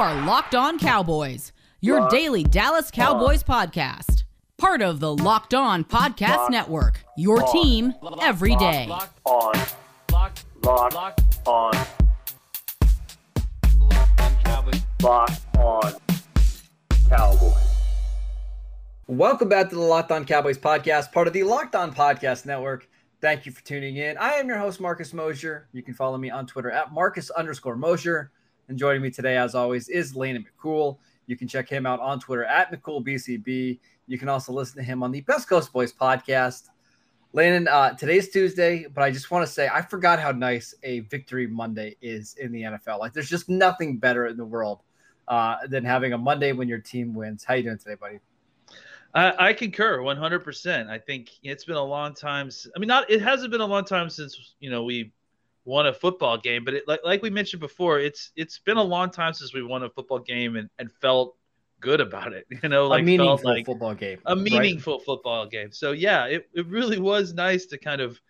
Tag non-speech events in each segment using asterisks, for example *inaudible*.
are Locked On Cowboys, your daily Dallas Cowboys podcast. Part of the Locked On Podcast Locked Network, your On. team every day. Locked on. Locked. Locked on. Locked on. Cowboys. Welcome back to the Locked On Cowboys podcast, part of the Locked On Podcast Network. Thank you for tuning in. I am your host, Marcus Mosher. You can follow me on Twitter at Marcus underscore Mosher. And joining me today, as always, is Landon McCool. You can check him out on Twitter at McCoolBCB. You can also listen to him on the Best Coast Boys podcast. Landon, uh, today's Tuesday, but I just want to say I forgot how nice a victory Monday is in the NFL. Like, there's just nothing better in the world uh, than having a Monday when your team wins. How you doing today, buddy? I, I concur 100%. I think it's been a long time. I mean, not it hasn't been a long time since you know we won a football game, but it, like like we mentioned before, it's it's been a long time since we won a football game and, and felt good about it. *laughs* You know, like a meaningful like football game. a right? meaningful football game. So yeah, it, it really was nice to kind of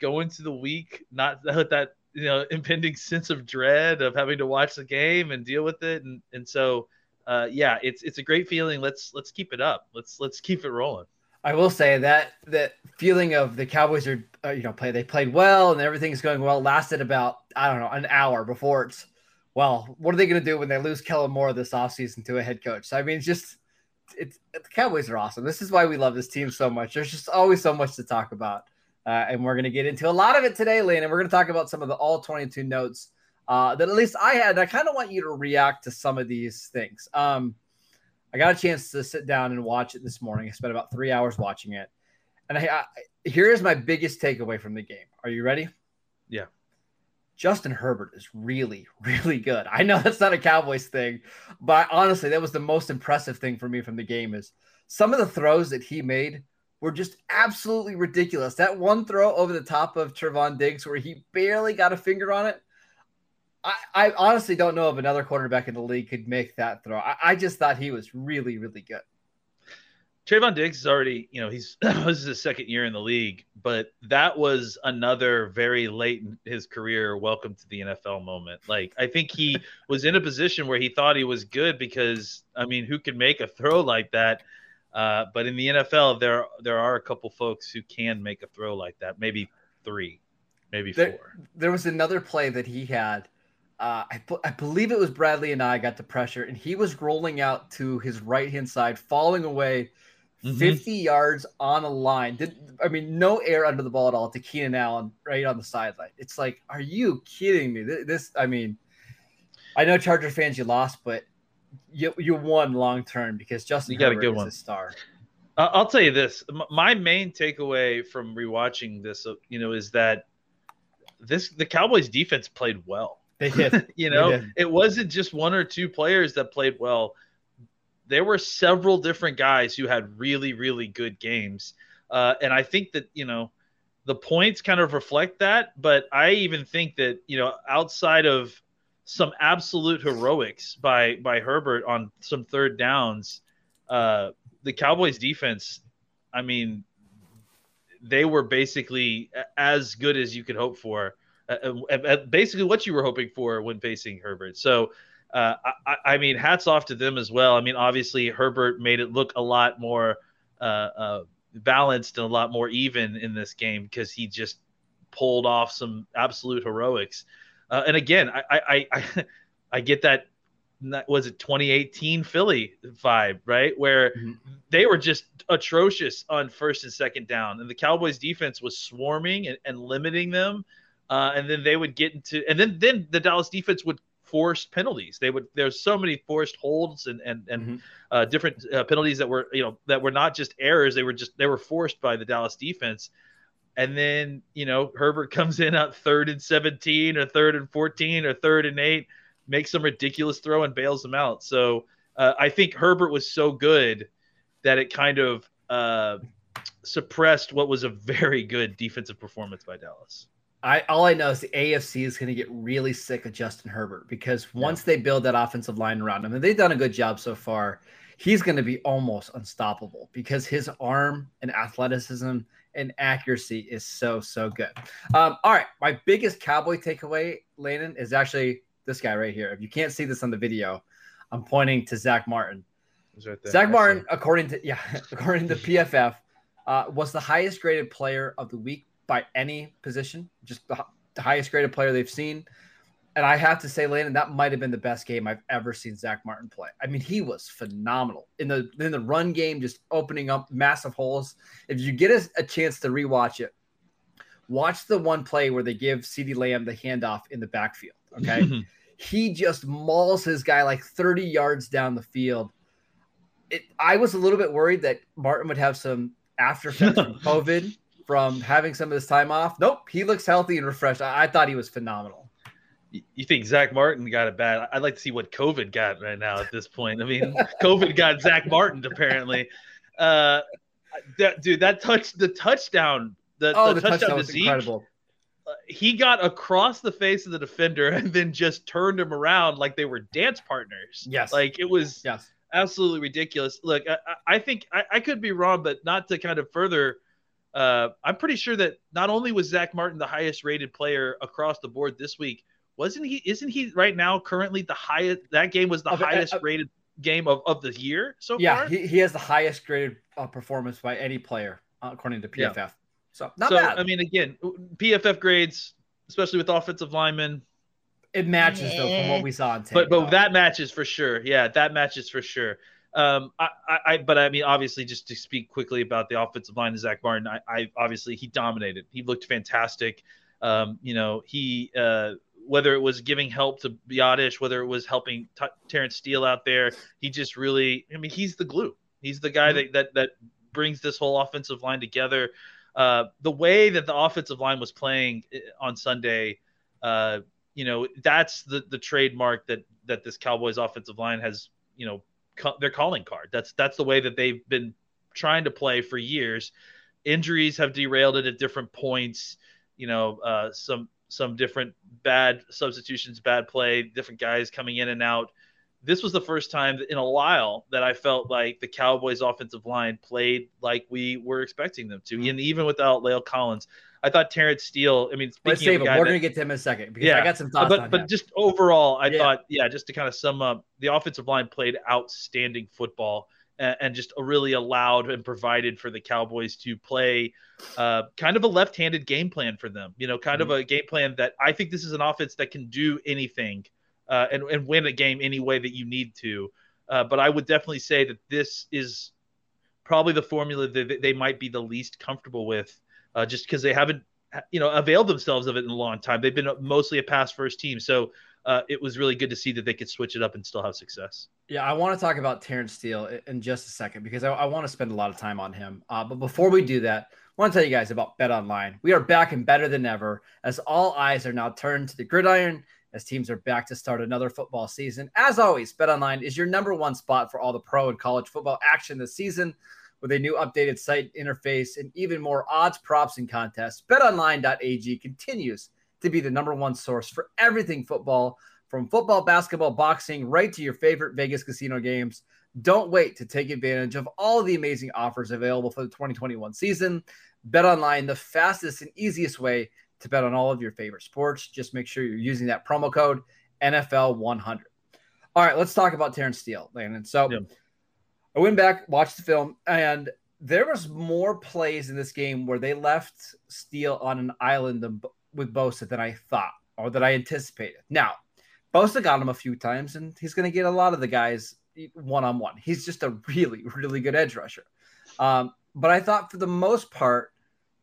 go into the week not *laughs* with that you know impending sense of dread of having to watch the game and deal with it, and and so uh, yeah, it's it's a great feeling. Let's let's keep it up. Let's let's keep it rolling. I will say that that feeling of the Cowboys are uh, you know play they played well and everything's going well lasted about I don't know an hour before it's well what are they going to do when they lose Kellen Moore this offseason to a head coach? So I mean it's just it's the Cowboys are awesome. This is why we love this team so much. There's just always so much to talk about. Uh, and we're going to get into a lot of it today, Lane. And we're going to talk about some of the all 22 notes uh, that at least I had. I kind of want you to react to some of these things. Um, I got a chance to sit down and watch it this morning. I spent about three hours watching it. And I, I, here's my biggest takeaway from the game. Are you ready? Yeah. Justin Herbert is really, *laughs* really good. I know that's not a Cowboys thing, but honestly, that was the most impressive thing for me from the game is some of the throws that he made were just absolutely ridiculous. That one throw over the top of Trevon Diggs where he barely got a finger on it. I, I honestly don't know if another quarterback in the league could make that throw. I, I just thought he was really, really good. Trevon Diggs is already, you know, he's *clears throat* this is his second year in the league, but that was another very late in his career welcome to the NFL moment. Like I think he *laughs* was in a position where he thought he was good because I mean, who could make a throw like that? Uh, but in the NFL, there there are a couple folks who can make a throw like that, maybe three, maybe There- four. there was another play that he had. Uh, I, I believe it was Bradley Anae got the pressure, and he was rolling out to his right hand side, falling away Mhm. 50 yards on a line. Did I mean no air under the ball at all to Keenan Allen right on the sideline? It's like, are you kidding me? Th- This, I mean, I know Charger fans, you lost, but you you won long term because Justin You got a good is one. a star. Uh, I'll tell you this: M- my main takeaway from rewatching this, uh, you know, is that this the Cowboys defense played well. *laughs* They did. you know, did. it wasn't just one or two players that played well. There were several different guys who had really, really good games, uh, and I think that you know the points kind of reflect that. But I even think that you know outside of some absolute heroics by by Herbert on some third downs, uh, the Cowboys defense, I mean, they were basically as good as you could hope for. Uh, uh, uh, basically, what you were hoping for when facing Herbert. So, uh, I, I mean, hats off to them as well. I mean, obviously, Herbert made it look a lot more uh, uh, balanced and a lot more even in this game because he just pulled off some absolute heroics. Uh, and again, I, I, I, I *laughs* get that. Was it 2018 Philly vibe, right? Where Mhm. they were just atrocious on first and second down, and the Cowboys defense was swarming and, and limiting them. Uh, and then they would get into, and then then the Dallas defense would force penalties. They would there's so many forced holds and and and Mhm. uh, different uh, penalties that were you know that were not just errors. They were just they were forced by the Dallas defense. And then you know Herbert *laughs* comes in at third and seventeen or third and fourteen or third and eight, makes some ridiculous throw and bails them out. So uh, I think Herbert was so good that it kind of uh, suppressed what was a *laughs* very good defensive performance by Dallas. I all I know is the AFC is going to get really sick of Justin Herbert because once they build that offensive line around him, and they've done a good job so far, he's going to be almost unstoppable because his arm and athleticism and accuracy is so so good. Um, all right, my biggest Cowboy takeaway, Landon, is actually this guy right here. If you can't see this on the video, I'm pointing to Zach Martin. Right. Zach Martin, according to *laughs* yeah, according to PFF, uh, was the highest graded player of the week by any position, just the, highest graded player they've seen. And I have to say, Landon, that might have been the best game I've ever seen Zach Martin play. I mean, he was phenomenal in the in the run game, just opening up massive holes. If you get a, a chance to rewatch it, watch the one play where they give CeeDee Lamb the handoff in the backfield. Okay *laughs* he just mauls his guy like 30 yards down the field. It, I was a little bit worried that Martin would have some after effects from *laughs* COVID from having some of this time off. Nope, he looks healthy and refreshed. I, I thought he was phenomenal. You- think Zach Martin got it bad? I'd like to see what COVID got right now at this point. I mean, *laughs* COVID got Zach Martin apparently. Uh, that, dude, that touch, the touchdown, the, Oh, the, the, touchdown touchdown was Zeke, incredible. uh, he got across the face of the defender *laughs* and then just turned him around like they were dance partners. Yes. Like it was Yes. absolutely ridiculous. Look, I, I I think I, I could be wrong, but not to kind of further. Uh, I'm pretty sure that not only was Zach Martin the highest rated player across the board this week, wasn't he? Isn't he right now currently the highest? That game was the Of- uh, highest uh, rated game of, of the year so Yeah, far. he, he has the highest graded uh, performance by any player uh, according to Yeah. PFF. So not so bad. I mean, again, PFF grades, especially with offensive linemen, it matches though from what we saw on tape. but but that matches for sure. Yeah, that matches for sure. Um, I, I, but I mean, obviously, just to speak quickly about the offensive line of Zach Martin, I, I obviously he dominated. He looked fantastic. Um, you know, he uh, whether it was giving help to Biadasz, whether it was helping T- Terrence Steele out there, he just really. I mean, he's the glue. He's the guy that that that brings this whole offensive line together. Uh, the way that the offensive line was playing eh, on Sunday, uh, you know, that's the the trademark that that this Cowboys offensive line has, you know, their calling card. That's that's the way that they've been trying to play for years. Injuries have derailed it at different points. You know, uh, some some different bad substitutions, bad play, different guys coming in and out. This was the first time in a while that I felt like the Cowboys offensive line played like we were expecting them to, and even without La'el Collins. I thought Terrence Steele. I mean, Let's save him. We're that- gonna get to him in a second because Yeah, I got some thoughts but but him. just overall, I Yeah. thought, yeah, just to kind of sum up, the offensive line played outstanding football and, and just really allowed and provided for the Cowboys to play uh, kind of a left-handed game plan for them. You know, kind Mm-hmm. of a game plan that I think this is an offense that can do anything uh, and and win a game any way that you need to. Uh, but I would definitely say that this is probably the formula that they might be the least comfortable with, uh, just because they haven't, you know, availed themselves of it in a long time. They've been mostly a pass first team, so uh, it was really good to see that they could switch it up and still have success. Yeah, I want to talk about Terrence Steele in just a second because I, I want to spend a lot of time on him. Uh, but before we do that, I want to tell you guys about Bet Online. We are back and better than ever as all eyes are now turned to the gridiron as teams are back to start another football season. As always, Bet Online is your number one spot for all the pro and college football action this season with a new updated site interface and even more odds, props, and contests. BetOnline.ag continues to be the number one source for everything football, from football, basketball, boxing, right to your favorite Vegas casino games. Don't wait to take advantage of all the amazing offers available for the 2021 season. Bet online, the fastest and easiest way to bet on all of your favorite sports. Just make sure you're using that promo code NFL100. All right, let's talk about Terrence Steele, Landon. So Yeah. I went back, watched the film, and there was more plays in this game where they left Steele on an island with Bosa than I thought or that I anticipated. Now, Bosa got him a few times, and he's going to get a lot of the guys one on one. He's just a really, really good edge rusher. Um, but I thought for the most part,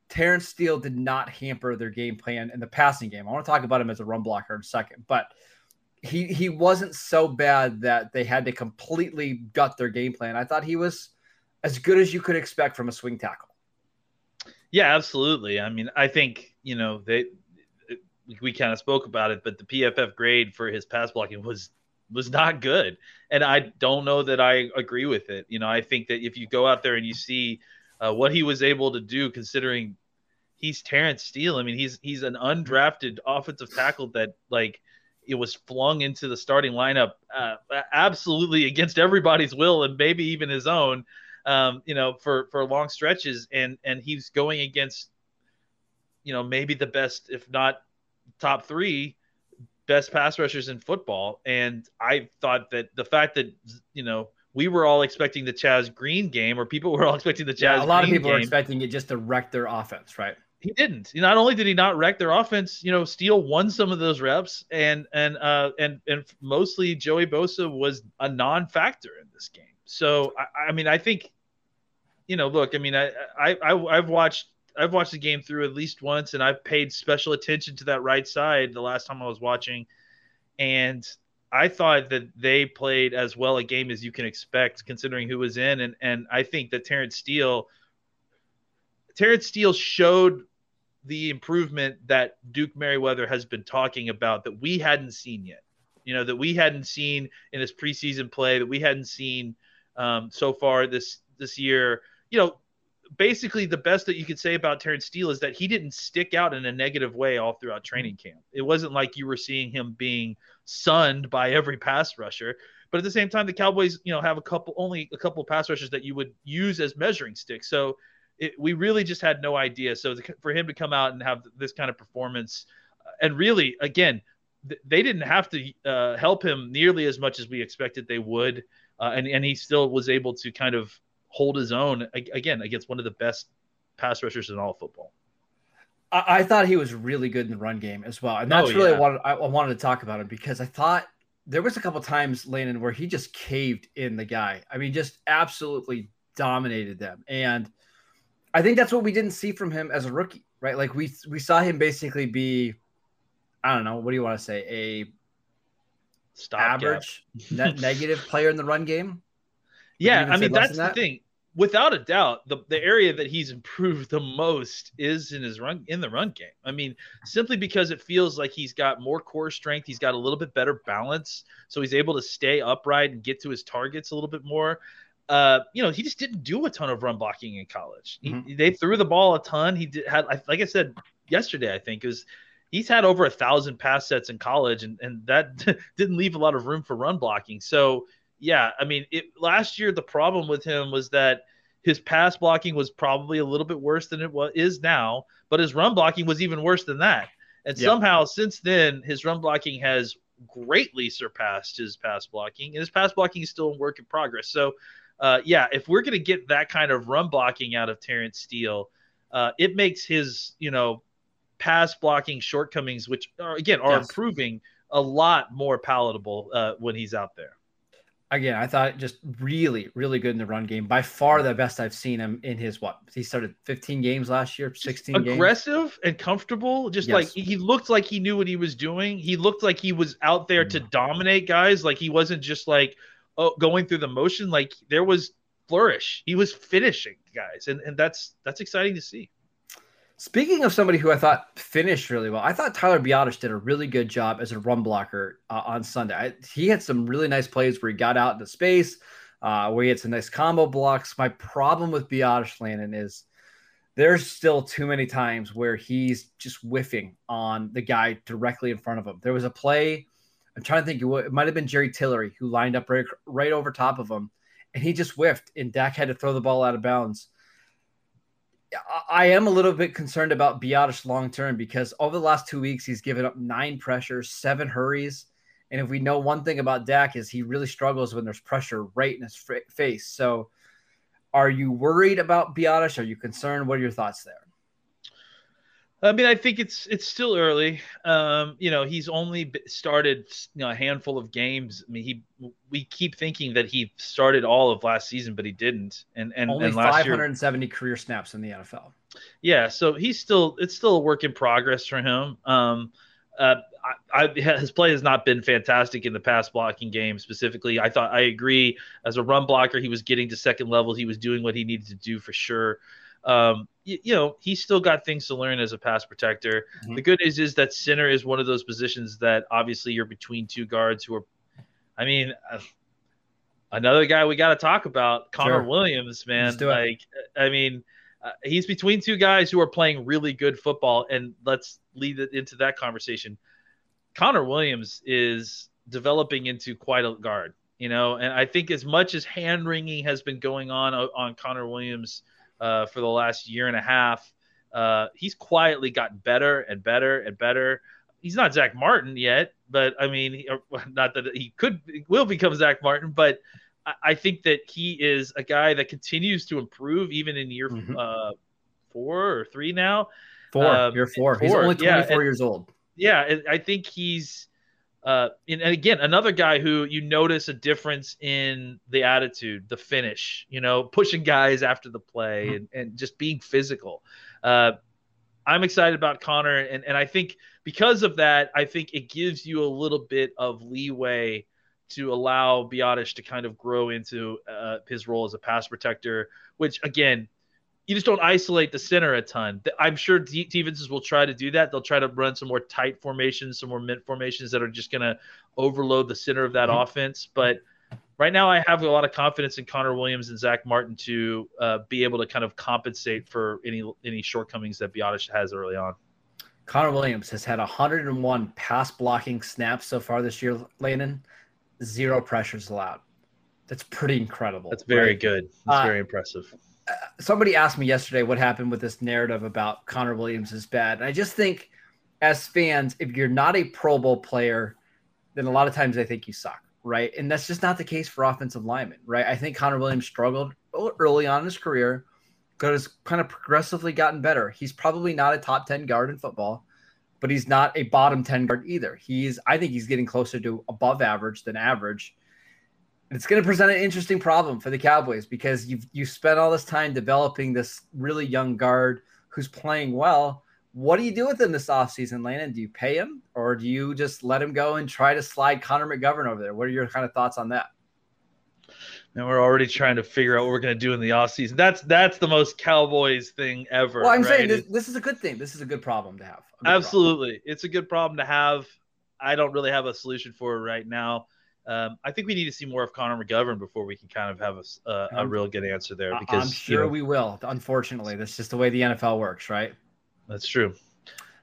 Terrence Steele did not hamper their game plan in the passing game. I want to talk about him as a run blocker in a second, but he he wasn't so bad that they had to completely gut their game plan. I thought he was as good as you could expect from a swing tackle. Yeah, absolutely. I mean, I think you know they we kind of spoke about it, but the PFF grade for his pass blocking was was not good, and I don't know that I agree with it. You know, I think that if you go out there and you see uh, what he was able to do, considering he's Terrence Steele, I mean, he's he's an undrafted offensive tackle that like it was flung into the starting lineup uh, absolutely against everybody's will and maybe even his own um, you know, for for long stretches, and and he's going against, you know, maybe the best, if not top three, best pass rushers in football. And I thought that the fact that you know we were all expecting the Chaz Green game, or people were all expecting the Chaz. Yeah, a lot Green of people game. are expecting it just to wreck their offense, right? He didn't. Not only did he not wreck their offense, you know, Steele won some of those reps, and and uh and and mostly Joey Bosa was a non-factor in this game. So I, I mean, I think, you know, look, I mean, I I, I I've watched I've watched the game through at least once, and I've paid special attention to that right side the last time I was watching, and I thought that they played as well a game as you can expect, considering who was in, and and I think that Terrence Steele, Terrence Steele showed the improvement that Duke Manyweather has been talking about that we hadn't seen yet. You know that we hadn't seen in his preseason play, that we hadn't seen um, so far this this year. You know, basically the best that you could say about Terrence Steele is that he didn't stick out in a negative way all throughout training camp. It wasn't like you were seeing him being sunned by every pass rusher. But at the same time, the Cowboys, you know, have a couple only a couple of pass rushers that you would use as measuring sticks. So it, we really just had no idea. So for him to come out and have this kind of performance, uh, and really, again, th- they didn't have to uh, help him nearly as much as we expected they would, uh, and and he still was able to kind of hold his own again against one of the best pass rushers in all of football. I, I thought he was really good in the run game as well, and that's Oh, really what I, I wanted to talk about him because I thought there was a couple times, Landon, where he just caved in the guy. I mean, just absolutely dominated them, and I think that's what we didn't see from him as a rookie, right? Like we we saw him basically be, I don't know, what do you want to say, a Stop average *laughs* net negative player in the run game. Yeah, I mean that's than the thing. Without a doubt, the, the area that he's *laughs* improved the most is in his run in the run game. I mean, simply because it feels like he's got more core strength, he's got a little bit better balance, so he's able to stay upright and get to his targets a little bit more. Uh, you know, he just didn't do a ton of run blocking in college. He- Mhm. they threw the ball a ton. He did, had, like I said yesterday, I think, is he's had over a thousand pass sets in college, and and that *laughs* didn't leave a lot of room for run blocking. So yeah, I mean, it, last year the problem with him was that his pass blocking was probably a little bit worse than it was is now, but his run blocking was even worse than that. And Yeah. somehow since then, his run blocking has greatly surpassed his pass blocking, and his pass blocking is still a work in progress. So, uh, yeah, if we're going to get that kind of run blocking out of Terrence Steele, uh, it makes his you know pass blocking shortcomings, which are, again are Yes. improving, a lot more palatable uh, when he's out there. Again, I thought just really, really good in the run game. By far the best I've seen him in his what? He started 15 games last year, 16 games. aggressive and comfortable just Yes. like he looked like he knew what he was doing he looked like he was out there to dominate guys like he wasn't just like oh going through the motion like there was flourish he was finishing guys and and that's that's exciting to see Speaking of somebody who I thought finished really well, I thought Tyler Biadasz did a really good job as a run blocker uh, on Sunday. I, he had some really nice plays where he got out into space, uh, where he had some nice combo blocks. My problem with Biadasz, Landon, is there's still too many times where he's just whiffing on the guy directly in front of him. There was a play, I'm trying to think, it might have been Jerry Tillery who lined up right, right over top of him, and he just whiffed, and Dak had to throw the ball out of bounds. I- am a little bit concerned about Biadasz long term because over the last two weeks he's given up nine pressures, seven hurries, and if we know one thing about Dak is he really struggles when there's pressure right in his face. So, are you worried about Biadasz? Are you concerned? What are your thoughts there? I mean, I think it's it's still early. Um, you know, he's only started you know, a handful of games. I mean, he we keep thinking that he started all of last season, but he didn't. And and, Only and last year, 570 career snaps in the NFL. yeah. So he's still it's still a work in progress for him. Um, uh, I, I, his play has not been fantastic in the pass blocking game specifically. I thought I agree as a run blocker, he was getting to second level. He was doing what he needed to do for sure. Um, you, you know, he's still got things to learn as a pass protector. Mhm. The good news is that center is one of those positions that obviously you're between two guards who are, I mean, uh, another guy we got to talk about, Connor Sure. Williams, man. Let's do it. Like, I mean, uh, he's between two guys who are playing really good football, and let's lead it into that conversation. Connor Williams is developing into quite a guard, you know, and I think as much as hand wringing has been going on o- on Connor Williams uh, for the last year and a half, uh, he's quietly gotten better and better and better. he's not Zach Martin yet, but I mean, *laughs* not that he could will become Zach Martin, but I, I, think that he is a guy that continues to improve even in year mm-hmm. uh, four or three now. Four, um, year four. four. He's only 24 yeah, and, years old. Yeah, I think he's. Uh, and, and again, another guy who you notice a difference in the attitude, the finish, you know, pushing guys after the play mm-hmm. and, and just being physical. Uh, I'm excited about Connor, and, and I think because of that, I think it gives you a little bit of leeway to allow Biadasz to kind of grow into uh, his role as a pass protector, which again, you just don't isolate the center a ton. I'm sure defenses will try to do that. They'll try to run some more tight formations, some more mint formations that are just going to overload the center of that mm-hmm. offense. But right now, I have a lot of confidence in Connor Williams and Zach Martin to uh, be able to kind of compensate for any any shortcomings that Biadasz has early on. Connor Williams has had 101 pass blocking snaps so far this year, Landon. Zero pressures allowed. That's pretty incredible. That's very right? good. That's uh, very impressive. Somebody asked me yesterday what happened with this narrative about Connor Williams is bad. And I just think, as fans, if you're not a Pro Bowl player, then a lot of times I think you suck, right? And that's just not the case for offensive linemen, right? I think Connor Williams struggled early on in his career but has kind of progressively gotten better. He's probably not a top 10 guard in football, but he's not a bottom 10 guard either. He's, I think he's getting closer to above average than average. It's going to present an interesting problem for the Cowboys because you've you spent all this time developing this really young guard who's playing well. What do you do with him this offseason, Landon? Do you pay him or do you just let him go and try to slide Connor McGovern over there? What are your kind of thoughts on that? and we're already trying to figure out what we're going to do in the off season. That's that's the most Cowboys thing ever. Well, I'm right? saying this, this, is a good thing. This is a good problem to have. Absolutely, problem. it's a good problem to have. I don't really have a solution for it right now. Um, I think we need to see more of Connor McGovern before we can kind of have a, a, a real good answer there. Because I'm sure you know, we will. Unfortunately, that's just the way the NFL works, right? That's true.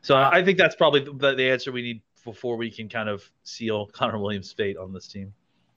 So uh, I think that's probably the, the answer we need before we can kind of seal *laughs* Connor Williams' fate on this team.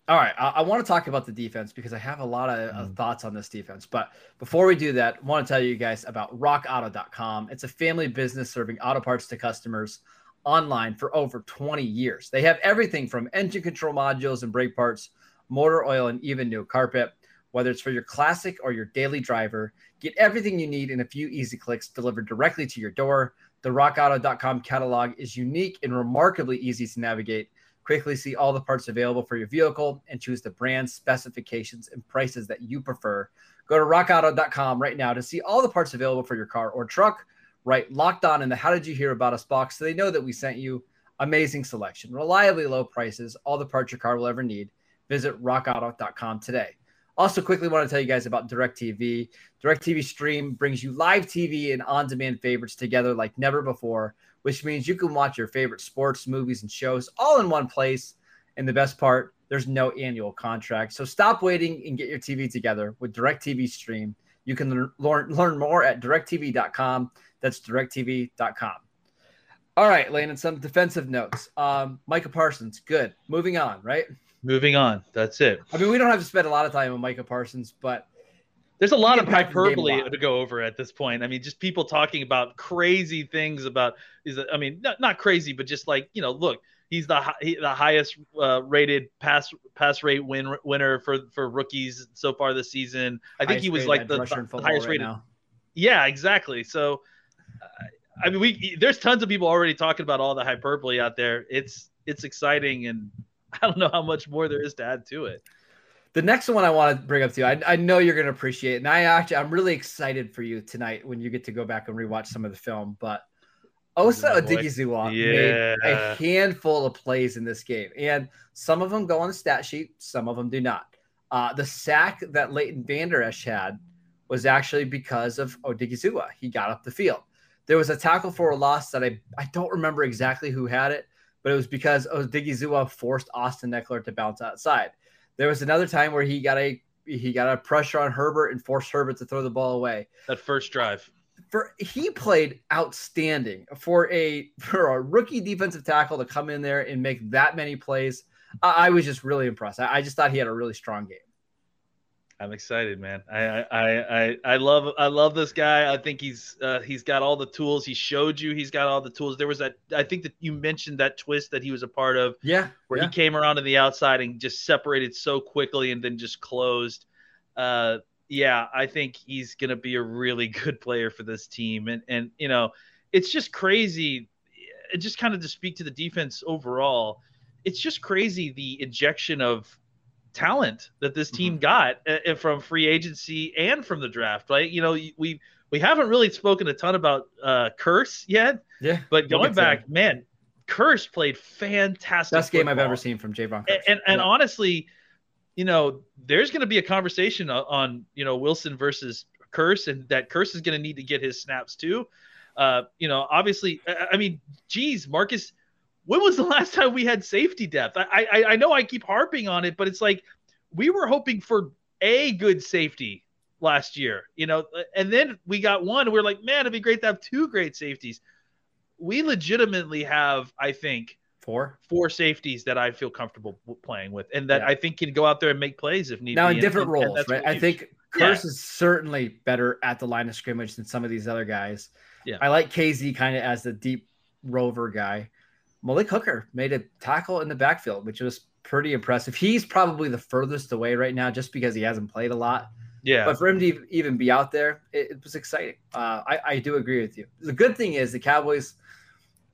All right, I, I want to talk about the defense because I have a lot of mm. thoughts on this defense. But before we do that, I want to tell you guys about RockAuto.com. It's a family business serving auto parts to customers online for over 20 years. They have everything from engine control modules and brake parts, motor oil, and even new carpet. Whether it's for your classic or your daily driver, get everything you need in a few easy clicks delivered directly to your door. The RockAuto.com catalog is unique and remarkably easy to navigate Quickly see all the parts available for your vehicle and choose the brand specifications and prices that you prefer. Go to rockauto.com right now to see all the parts available for your car or truck. Right, locked on in the How Did You Hear About Us box so they know that we sent you. Amazing selection, reliably low prices, all the parts your car will ever need. Visit rockauto.com today. Also, quickly want to tell you guys about DirecTV. DirecTV Stream brings you live TV and on demand favorites together like never before which means you can watch your favorite sports, movies, and shows all in one place. And the best part, there's no annual contract. So stop waiting and get your TV together with DirecTV Stream. You can learn, learn more at directv.com. That's directv.com. All right, Landon, some defensive notes. Um, Micah Parsons, good. Moving on, right? Moving on. That's it. I mean, we don't have to spend a lot of time on Micah Parsons, but there's a lot of hyperbole to go over at this point. I mean, just people talking about crazy things about is I mean, not, not crazy, but just like you know, look, he's the he, the highest uh, rated pass pass rate win winner for for rookies so far this season. I think he was like the, the highest right rated. Now. Yeah, exactly. So, uh, I mean, we there's tons of people already talking about all the hyperbole out there. It's it's exciting, and I don't know how much more there is to add to it. The next one I want to bring up to you, I, I know you're going to appreciate, it, and I actually I'm really excited for you tonight when you get to go back and rewatch some of the film. But Osa Odighizuwa yeah. made a handful of plays in this game, and some of them go on the stat sheet, some of them do not. Uh, the sack that Leighton Vander Esch had was actually because of Odighizuwa. He got up the field. There was a tackle for a loss that I, I don't remember exactly who had it, but it was because Odighizuwa forced Austin Ekeler to bounce outside. There was another time where he got a he got a pressure on Herbert and forced Herbert to throw the ball away. That first drive. For he played outstanding for a for a rookie defensive tackle to come in there and make that many plays. I, I was just really impressed. I, I, just thought he had a really strong game. I'm excited, man. I, I I I love I love this guy. I think he's uh, he's got all the tools. He showed you he's got all the tools. There was that I think that you mentioned that twist that he was a part of. Yeah, where yeah. he came around to the outside and just separated so quickly and then just closed. Uh, yeah, I think he's gonna be a really *laughs* good player for this team. And and you know, it's just crazy. It Just kind of to speak to the defense overall, it's just crazy the injection of talent that this team mm-hmm. got uh, from free agency and from the draft, right? You know, we we haven't really spoken a ton about uh, Kearse yet. Yeah. But going back, man, Kearse played fantastic. Best game I've ever seen from Jayron Kearse. And and, and yeah. honestly, you know, there's going to be a conversation on you know Wilson versus Kearse, and that Kearse is going to need to get his snaps too. Uh, you know, obviously, I, mean, geez, Marcus when was the last time we had safety depth? I, I I know I keep harping on it, but it's like we were hoping for a good safety last year, you know, and then we got one. And we are like, man, it'd be great to have two great safeties. We legitimately have, I think, four four safeties that I feel comfortable playing with, and that yeah. I think can go out there and make plays if need. Now be. in different and, roles, and right? I think Kearse yeah. is certainly better at the line of scrimmage than some of these other guys. Yeah, I like Kazee kind of as the deep rover guy. Malik Hooker made a tackle in the backfield, which was pretty impressive. He's probably the furthest away right now just because he hasn't played a lot. Yeah. But for him to even be out there, it, it was exciting. Uh, I, I do agree with you. The good thing is the Cowboys,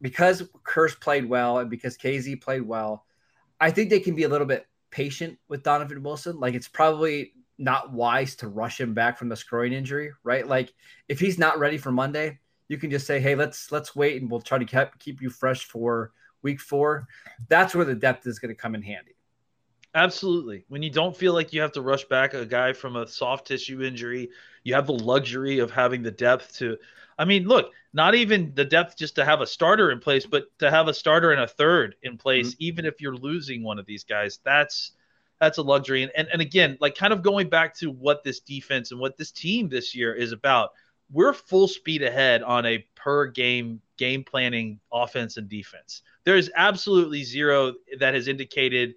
because Kearse played well and because Kazee played well, I think they can be a little bit patient with Donovan Wilson. Like it's probably not wise to rush him back from the groin injury, right? Like if he's not ready for Monday, you can just say, "Hey, let's let's wait and we'll try to keep keep you fresh for week 4." That's where the depth is going to come in handy. Absolutely. When you don't feel like you have to rush back a guy from a soft tissue injury, you have the luxury of having the depth to I mean, look, not even the depth just to have a starter in place, but to have a starter and a third in place mm-hmm. even if you're losing one of these guys. That's that's a luxury. And, and and again, like kind of going back to what this defense and what this team this year is about we're full speed ahead on a per game game planning offense and defense. There is absolutely zero that has indicated.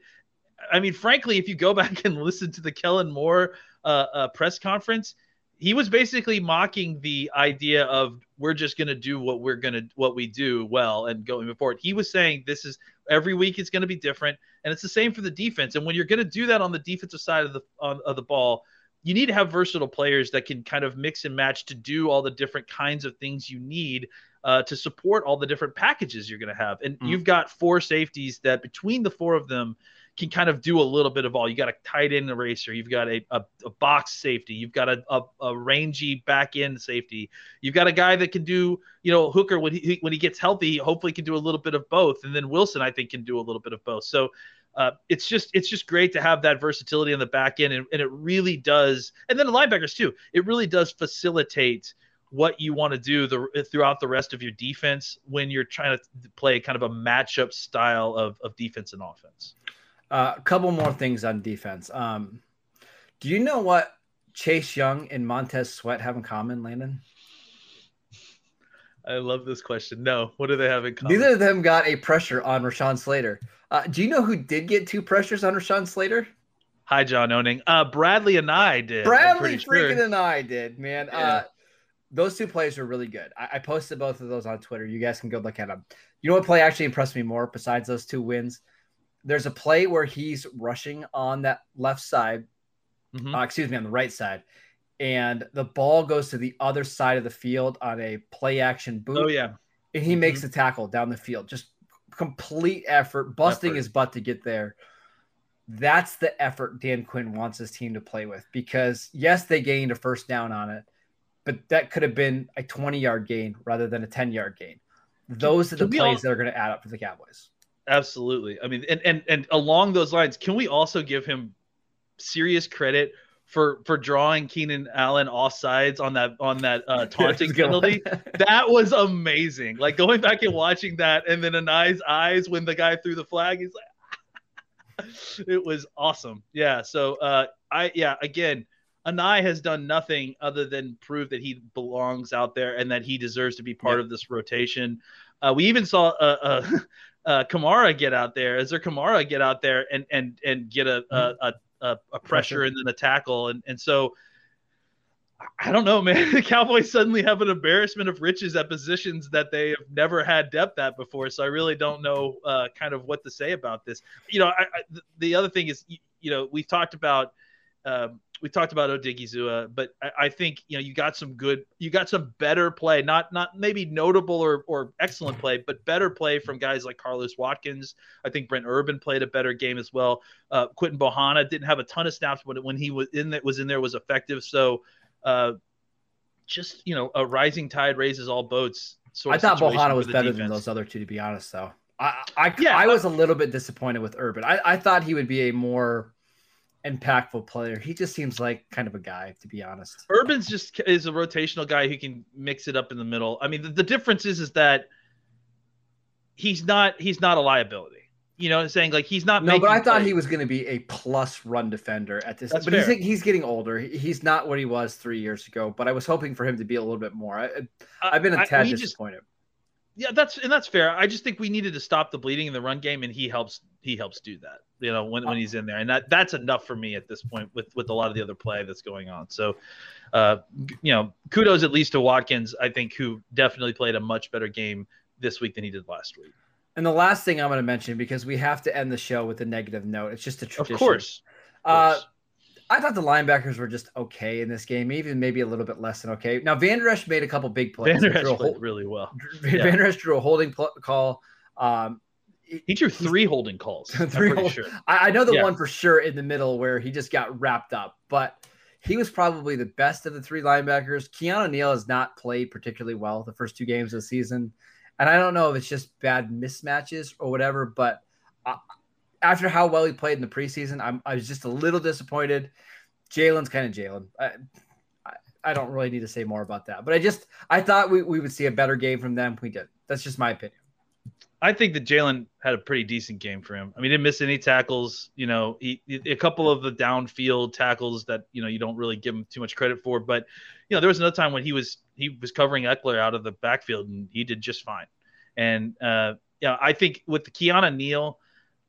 I mean, frankly, if you go *laughs* back and listen to the Kellen Moore uh, uh, press conference, he was basically mocking the idea of we're just going to do what we're going to what we do well and going forward. He was saying this is every week it's going to be different, and it's the same for the defense. And when you're going to do that on the defensive side of the on, of the ball, you need to have versatile players that can kind of mix and match to do all the different kinds of things you need uh, to support all the different packages you're going to have. And mm. you've got four safeties that between the four of them can kind of do a little bit of all. You got a tight end eraser, you've got a, a, a box safety, you've got a, a, a, rangy back end safety, you've got a guy that can do, you know, Hooker when he when he gets healthy, hopefully can do a little bit of both, and then Wilson I think can do a little bit of both. So uh, it's just it's just great to have that versatility on the back end, and, and it really does. And then the linebackers too. It really does facilitate what you want to do the, throughout the rest of your defense when you're trying to play kind of a matchup style of, of defense and offense. Uh, a couple more things on defense. Um, do you know what Chase Young and Montez Sweat have in common, Landon? I love this question. No, what do they have in common? Neither of them got a pressure on Rashawn Slater. Uh, do you know who did get two pressures on Rashawn Slater? Hi, John Owning. Uh, and I did. Bradley freaking sure. Anae did, man. Yeah. Uh, those two plays were really good. I, I, posted both of those on Twitter. You guys can go look at them. You know what play actually impressed me more besides those two wins? There's a play where he's rushing on that left side, mm-hmm. uh, excuse me, on the right side, and the ball goes to the other side of the field on a play action boot. Oh yeah, and he mm-hmm. makes the tackle down the field. Just complete effort, busting effort. his butt to get there. That's the effort Dan Quinn wants his team to play with because yes, they gained a first down on it, but that could have been a 20 yard gain rather than a 10 yard gain. Those are the plays all, that are going to add up for the Cowboys. Absolutely. I mean, and, and and along those lines, can we also give him serious credit for for drawing Keenan Allen off sides on that on that uh, *laughs* taunting penalty. *laughs* that was amazing. Like going back and watching that, and then Anae's eyes when the guy threw the flag, he's like, *laughs* it was awesome. Yeah. So uh, I yeah again. Anae has done nothing other than prove that he belongs out there and that he deserves to be part yep. of this rotation. Uh, we even saw uh, uh, uh, Kamara get out there. Is there Kamara get out there and and and get a, a, a a, a pressure and then a tackle, and and so I don't know, *laughs* man. The Cowboys suddenly have an embarrassment of riches at positions that they have never had depth at before. So I really don't know uh, kind of what to say about this. You know, I, I, the other thing is, you know, we've talked about um, we talked about Odighizuwa, but I, I, think you know you got some good, you got some better play, not not maybe notable or or excellent play, but better play from guys like Carlos Watkins. I think Brent Urban played a better game as well. Uh, Quinton Bohanna didn't have a ton of snaps, but when he was in that was in there was effective. So uh, just you know, a rising tide raises all boats. I thought Bohanna was better defense. than those other two, to be honest. Though I, I, yeah, I was a little bit disappointed with Urban. I, I thought he would be a more impactful player. He just seems like kind of a guy, to be honest. Urban's just is a rotational guy who can mix it up in the middle. I mean, the, the difference is is that he's not he's not a liability. You know, saying like he's not. No, but I thought he was going to be a plus run defender at this. That's but fair. he's he's getting older. He's not what he was three years ago. But I was hoping for him to be a little bit more. I, have been a tad I, disappointed. Just, yeah, that's and that's fair. I just think we needed to stop the bleeding in the run game, and he helps. He helps do that. You know, when, when he's in there, and that that's enough for me at this point with with a lot of the other play that's going on. So, uh, you know, kudos at least to Watkins. I think who definitely played a much better game this week than he did last week. And the last thing I'm going to mention because we have to end the show with a negative note. It's just a tradition. Of course. Of uh, course. Uh, I thought the linebackers were just okay in this game, even maybe a little bit less than okay. Now Vander Esch made a couple big plays. Vander Esch played really well. Van yeah. Der Esch drew a holding pl- call. Um, he drew three holding calls. *laughs* three hold, sure. I, I, know the yeah. one for sure in the middle where he just got wrapped up, but he was probably the best of the three linebackers. Keanu Neal has not played particularly well the first two games of the season. And I don't know if it's just bad mismatches or whatever, but uh, after how well he played in the preseason, I'm, I was just a little disappointed. Jalen's kind of Jalen. I, I, I, don't really need to say more about that, but I just I thought we, we would see a better game from them. We did. That's just my opinion. I think that Jalen had a pretty decent game for him. I mean, he didn't miss any tackles. You know, he, a couple of the downfield tackles that you know you don't really give him too much credit for. But you know, there was another time when he was he was covering Ekeler out of the backfield and he did just fine. And uh, yeah, I think with the Keanu Neal,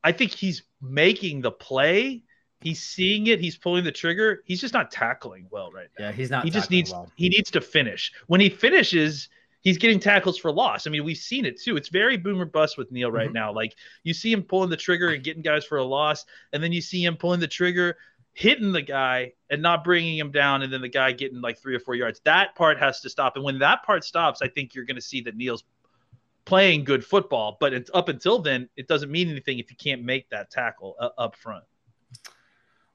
I think he's making the play. He's seeing it. He's pulling the trigger. He's just not tackling well right now. Yeah, he's not. He just needs. Well. He needs to finish. When he finishes, he's getting tackles for loss. I mean, we've seen it too. It's very boomer bust with Neal right mm-hmm. now. Like you see him pulling the trigger and getting guys for a loss, and then you see him pulling the trigger, hitting the guy and not bringing him down, and then the guy getting like three or four yards. That part has to stop. And when that part stops, I think you're going to see that Neal's playing good football. But it's, up until then, it doesn't mean anything if you can't make that tackle uh, up front.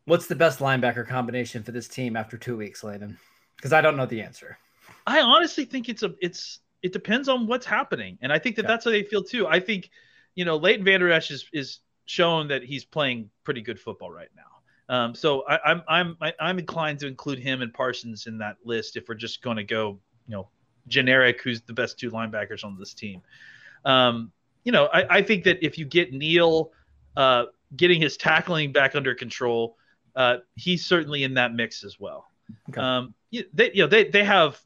What's the best linebacker combination for this team after two weeks, Layden? Because I don't know the answer. I honestly think it's a it's it depends on what's happening, and I think that yeah. that's how they feel too. I think you know Leighton Vander Esch is is shown that he's playing pretty good football right now. Um, so I, I'm I'm I'm inclined to include him and Parsons in that list if we're just going to go you know generic who's the best two linebackers on this team. Um, you know I, I think that if you get Neal uh, getting his tackling back under control, uh, he's certainly in that mix as well. Okay. Um, they you know they they have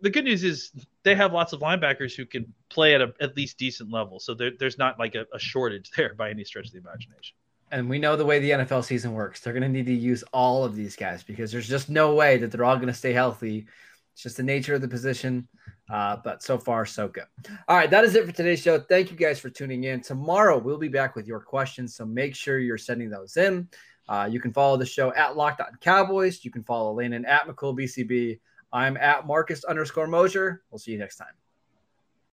the good news is they have lots of linebackers who can play at a at least decent level. So there, there's not like a, a, shortage *laughs* there by any stretch of the imagination. And we know the way the NFL season works. They're going to need to use all of these guys because there's just no way that they're all going to stay healthy. It's just the nature of the position. Uh, but so far, so good. All right, that is it for today's show. Thank you guys for tuning in. Tomorrow, we'll be back with your questions. So make sure you're sending those in. Uh, you can follow the show at Locked On Cowboys. You can follow Landon at McCool BCB. I'm at Marcus underscore Mosher. We'll see you next time.